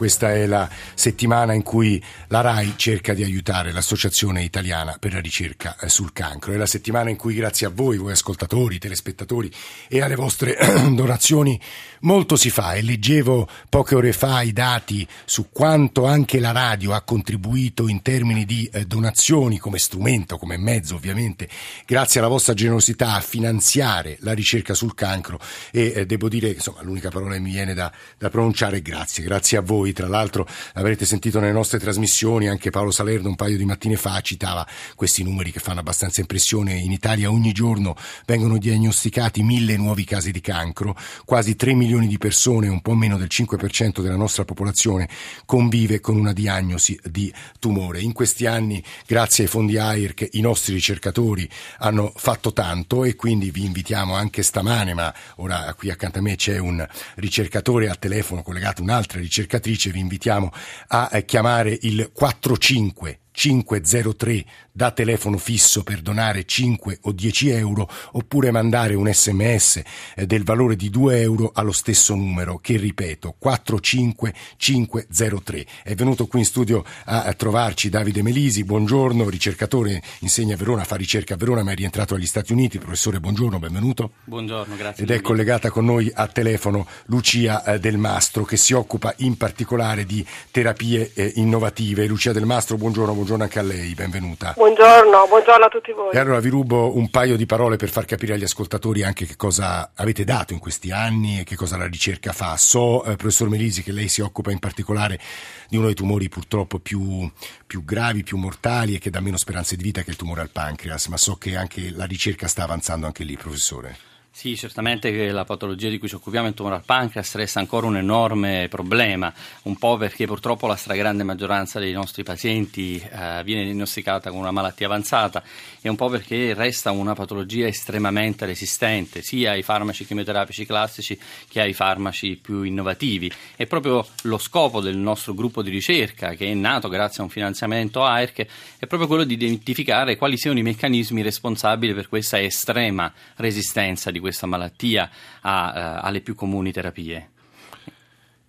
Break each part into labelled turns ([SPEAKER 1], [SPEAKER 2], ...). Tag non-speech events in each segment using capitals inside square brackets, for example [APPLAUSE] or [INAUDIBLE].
[SPEAKER 1] Questa è la settimana in cui la RAI cerca di aiutare l'Associazione Italiana per la ricerca eh, sul cancro. È la settimana in cui grazie a voi, voi ascoltatori, telespettatori e alle vostre [CLEARS THROAT] donazioni molto si fa. E leggevo poche ore fa i dati su quanto anche la radio ha contribuito in termini di eh, donazioni come strumento, come mezzo ovviamente, grazie alla vostra generosità a finanziare la ricerca sul cancro. E eh, devo dire, insomma, l'unica parola che mi viene da, da pronunciare è grazie, grazie a voi voi, tra l'altro avrete sentito nelle nostre trasmissioni, anche Paolo Salerno un paio di mattine fa citava questi numeri che fanno abbastanza impressione, in Italia ogni giorno vengono diagnosticati mille nuovi casi di cancro, quasi 3 milioni di persone, un po' meno del 5% della nostra popolazione convive con una diagnosi di tumore. In questi anni, grazie ai fondi AIRC, i nostri ricercatori hanno fatto tanto e quindi vi invitiamo anche stamane, ma ora qui accanto a me c'è un ricercatore al telefono collegato, un'altra ricercatrice, vi invitiamo a eh, chiamare il 45 503 da telefono fisso per donare 5 o 10 euro oppure mandare un sms eh, del valore di 2 euro allo stesso numero che ripeto 45503 è venuto qui in studio a trovarci Davide Melisi buongiorno ricercatore insegna a Verona fa ricerca a Verona ma è rientrato agli Stati Uniti. Professore buongiorno benvenuto.
[SPEAKER 2] Buongiorno grazie
[SPEAKER 1] ed è collegata con noi a telefono Lucia eh, Del Mastro che si occupa in particolare di terapie eh, innovative. Lucia Del Mastro buongiorno buongiorno anche a lei, benvenuta.
[SPEAKER 3] Buongiorno, buongiorno a tutti voi.
[SPEAKER 1] E allora vi rubo un paio di parole per far capire agli ascoltatori anche che cosa avete dato in questi anni e che cosa la ricerca fa. So, eh, professor Melisi, che lei si occupa in particolare di uno dei tumori purtroppo più, più gravi, più mortali e che dà meno speranze di vita che il tumore al pancreas, ma so che anche la ricerca sta avanzando anche lì, professore.
[SPEAKER 2] Sì, certamente la patologia di cui ci occupiamo, il tumore al pancreas, resta ancora un enorme problema, un po' perché purtroppo la stragrande maggioranza dei nostri pazienti eh, viene diagnosticata con una malattia avanzata e un po' perché resta una patologia estremamente resistente sia ai farmaci chemioterapici classici che ai farmaci più innovativi. È proprio lo scopo del nostro gruppo di ricerca, che è nato grazie a un finanziamento AERC, è proprio quello di identificare quali siano i meccanismi responsabili per questa estrema resistenza di questa malattia a, uh, alle più comuni terapie.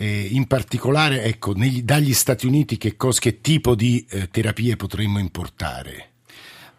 [SPEAKER 1] In particolare, ecco, negli, dagli Stati Uniti che, cos, che tipo di eh, terapie potremmo importare?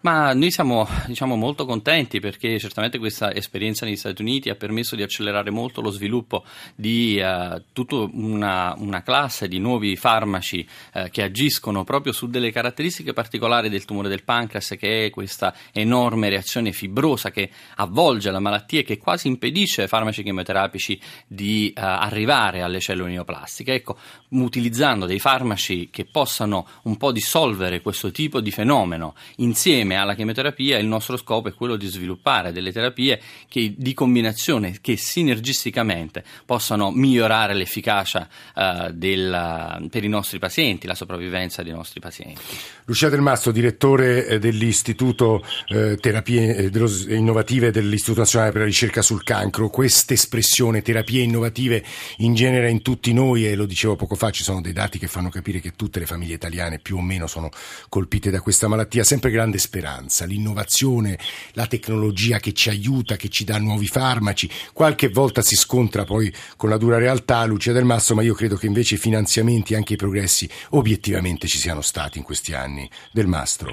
[SPEAKER 2] Ma noi siamo diciamo, molto contenti perché certamente questa esperienza negli Stati Uniti ha permesso di accelerare molto lo sviluppo di uh, tutta una, una, classe di nuovi farmaci uh, che agiscono proprio su delle caratteristiche particolari del tumore del pancreas, che è questa enorme reazione fibrosa che avvolge la malattia e che quasi impedisce ai farmaci chemioterapici di uh, arrivare alle cellule neoplastiche. Ecco, utilizzando dei farmaci che possano un po' dissolvere questo tipo di fenomeno insieme insieme alla chemioterapia il nostro scopo è quello di sviluppare delle terapie che, di combinazione che sinergisticamente possano migliorare l'efficacia uh, del, per i nostri pazienti, la sopravvivenza dei nostri pazienti.
[SPEAKER 1] Lucia Del Mastro, direttore eh, dell'Istituto eh, Terapie eh, Innovative dell'Istituto Nazionale per la Ricerca sul Cancro, questa espressione terapie innovative in genere in tutti noi e lo dicevo poco fa, ci sono dei dati che fanno capire che tutte le famiglie italiane più o meno sono colpite da questa malattia, sempre grande speranza speranza, l'innovazione, la tecnologia che ci aiuta, che ci dà nuovi farmaci. Qualche volta si scontra poi con la dura realtà, Lucia del Masso, ma io credo che invece i finanziamenti anche i progressi obiettivamente ci siano stati in questi anni. Del Mastro.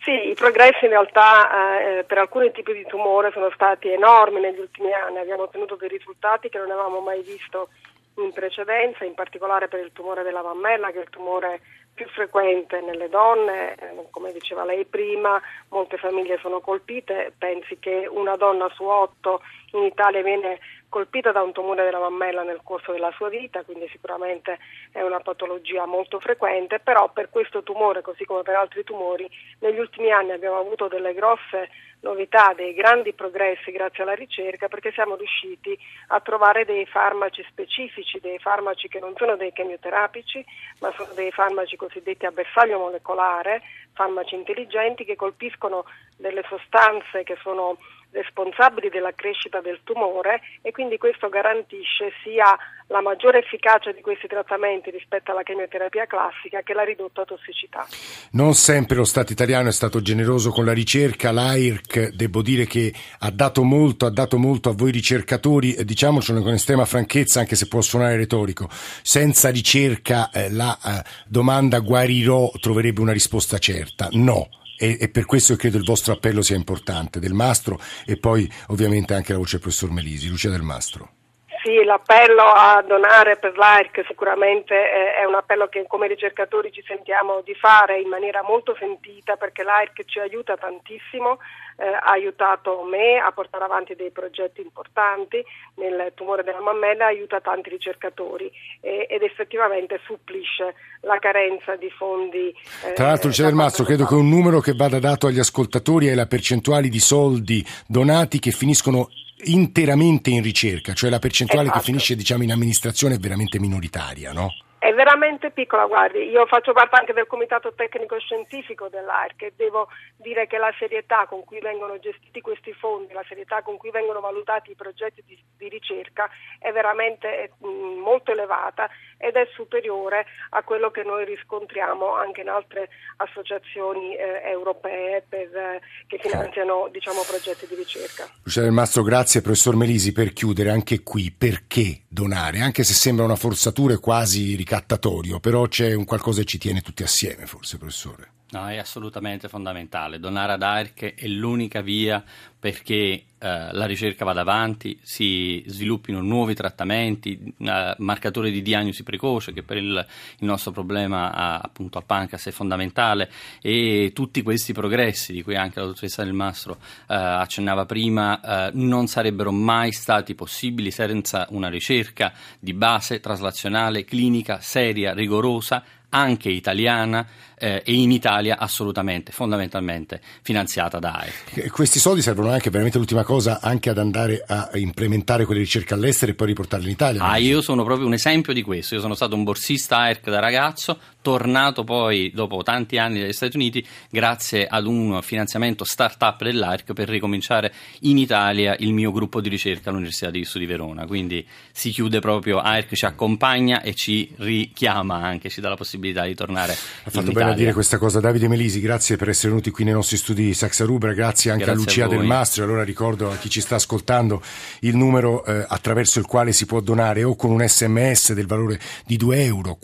[SPEAKER 3] Sì, i progressi in realtà eh, per alcuni tipi di tumore sono stati enormi negli ultimi anni, abbiamo ottenuto dei risultati che non avevamo mai visto in precedenza, in particolare per il tumore della mammella, che è il tumore più frequente nelle donne, eh, come diceva lei prima, molte famiglie sono colpite, pensi che una donna su otto in Italia viene colpita da un tumore della mammella nel corso della sua vita, quindi sicuramente è una patologia molto frequente, però per questo tumore, così come per altri tumori, negli ultimi anni abbiamo avuto delle grosse novità, dei grandi progressi grazie alla ricerca perché siamo riusciti a trovare dei farmaci specifici, dei farmaci che non sono dei chemioterapici, ma sono dei farmaci cosiddetti a bersaglio molecolare, farmaci intelligenti che colpiscono delle sostanze che sono responsabili della crescita del tumore e quindi questo garantisce sia la maggiore efficacia di questi trattamenti rispetto alla chemioterapia classica che la ridotta tossicità.
[SPEAKER 1] Non sempre lo Stato italiano è stato generoso con la ricerca, l'AIRC devo dire che ha dato molto, ha dato molto a voi ricercatori, diciamocelo con estrema franchezza anche se può suonare retorico, senza ricerca eh, la eh, domanda guarirò troverebbe una risposta certa, no. E, e, per questo credo il vostro appello sia importante, del Mastro e poi ovviamente anche la voce del professor Melisi, Lucia del Mastro.
[SPEAKER 3] Sì, l'appello a donare per l'AIRC sicuramente è un appello che come ricercatori ci sentiamo di fare in maniera molto sentita perché l'AIRC ci aiuta tantissimo, eh, ha aiutato me a portare avanti dei progetti importanti nel tumore della mammella, aiuta tanti ricercatori eh, ed effettivamente supplisce la carenza di fondi.
[SPEAKER 1] Eh, Tra l'altro, Lucia Del Mastro, credo che un numero che vada dato agli ascoltatori è la percentuale di soldi donati che finiscono interamente in ricerca, cioè la percentuale esatto. che finisce diciamo, in amministrazione è veramente minoritaria, no?
[SPEAKER 3] È veramente piccola, guardi, io faccio parte anche del comitato tecnico scientifico dell'ARC e devo dire che la serietà con cui vengono gestiti questi fondi, la serietà con cui vengono valutati i progetti di, di ricerca è veramente mh, mm, molto elevata ed è superiore a quello che noi riscontriamo anche in altre associazioni eh, europee per, eh, che finanziano diciamo, progetti di ricerca.
[SPEAKER 1] Lucia Del Mastro, grazie professor Melisi per chiudere anche qui. Perché donare? Anche se sembra una forzatura quasi ricattata ricattatorio, però c'è un qualcosa che ci tiene tutti assieme, forse, professore.
[SPEAKER 2] No, è assolutamente fondamentale. Donare ad ARC è l'unica via perché eh, la ricerca vada avanti, si sviluppino nuovi trattamenti, eh, marcatori di diagnosi precoce che per il, il nostro problema a, appunto al pancreas è fondamentale e tutti questi progressi di cui anche la dottoressa Del Mastro eh, accennava prima eh, non sarebbero mai stati possibili senza una ricerca di base traslazionale, clinica, seria, rigorosa, anche italiana eh, e in Italia assolutamente, fondamentalmente finanziata da AEF.
[SPEAKER 1] Questi soldi servono anche, veramente l'ultima cosa, anche ad andare a implementare quelle ricerche all'estero e poi riportarle in Italia.
[SPEAKER 2] Ah, io sono proprio un esempio di questo, io sono stato un borsista AERC da ragazzo, tornato poi dopo tanti anni negli Stati Uniti grazie ad un finanziamento start-up dell'AERC per ricominciare in Italia il mio gruppo di ricerca all'Università di Isto di Verona, quindi si chiude proprio, AERC ci accompagna e ci richiama anche, ci dà la possibilità di tornare
[SPEAKER 1] ha fatto bene a dire questa cosa Davide Melisi, grazie per essere venuti qui nei nostri studi di Saxa Rubra, grazie anche grazie a Lucia a Del Mastro. Allora ricordo a chi ci sta ascoltando il numero eh, attraverso il quale si può donare o con un sms del valore di 2 euro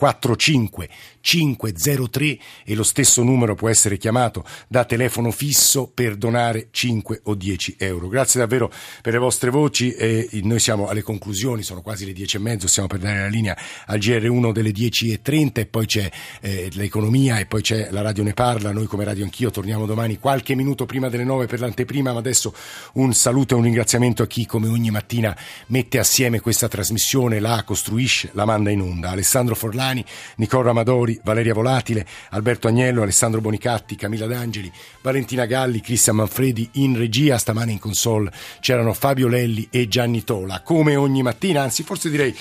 [SPEAKER 1] 45503 e lo stesso numero può essere chiamato da telefono fisso per donare 5 o 10 euro. Grazie davvero per le vostre voci e noi siamo alle conclusioni, sono quasi le 10 e mezzo, stiamo per dare la linea al GR1 delle 10.30 e poi c'è eh, l'economia e poi c'è la radio ne parla, noi come Radio Anch'io torniamo domani qualche minuto prima delle 9 per l'anteprima, ma adesso un saluto e un ringraziamento a chi come ogni mattina mette assieme questa trasmissione, la costruisce, la manda in onda. Alessandro Forlani, Nicola Amadori, Valeria Volatile, Alberto Agnello, Alessandro Bonicatti, Camilla D'Angeli, Valentina Galli, Cristian Manfredi in regia, stamane in console c'erano Fabio Lelli e Gianni Tola. Come ogni mattina, anzi forse direi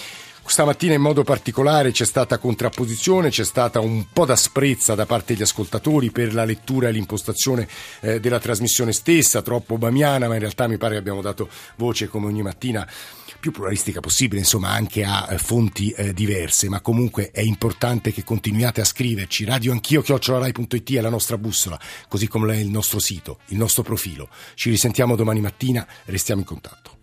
[SPEAKER 1] Stamattina in modo particolare c'è stata contrapposizione, c'è stata un po' d'asprezza da parte degli ascoltatori per la lettura e l'impostazione eh, della trasmissione stessa, troppo bamiana, ma in realtà mi pare che abbiamo dato voce come ogni mattina più pluralistica possibile, insomma anche a eh, fonti eh, diverse, ma comunque è importante che continuiate a scriverci. Radio Anch'io, chiocciolarai.it è la nostra bussola, così come è il nostro sito, il nostro profilo. Ci risentiamo domani mattina, restiamo in contatto.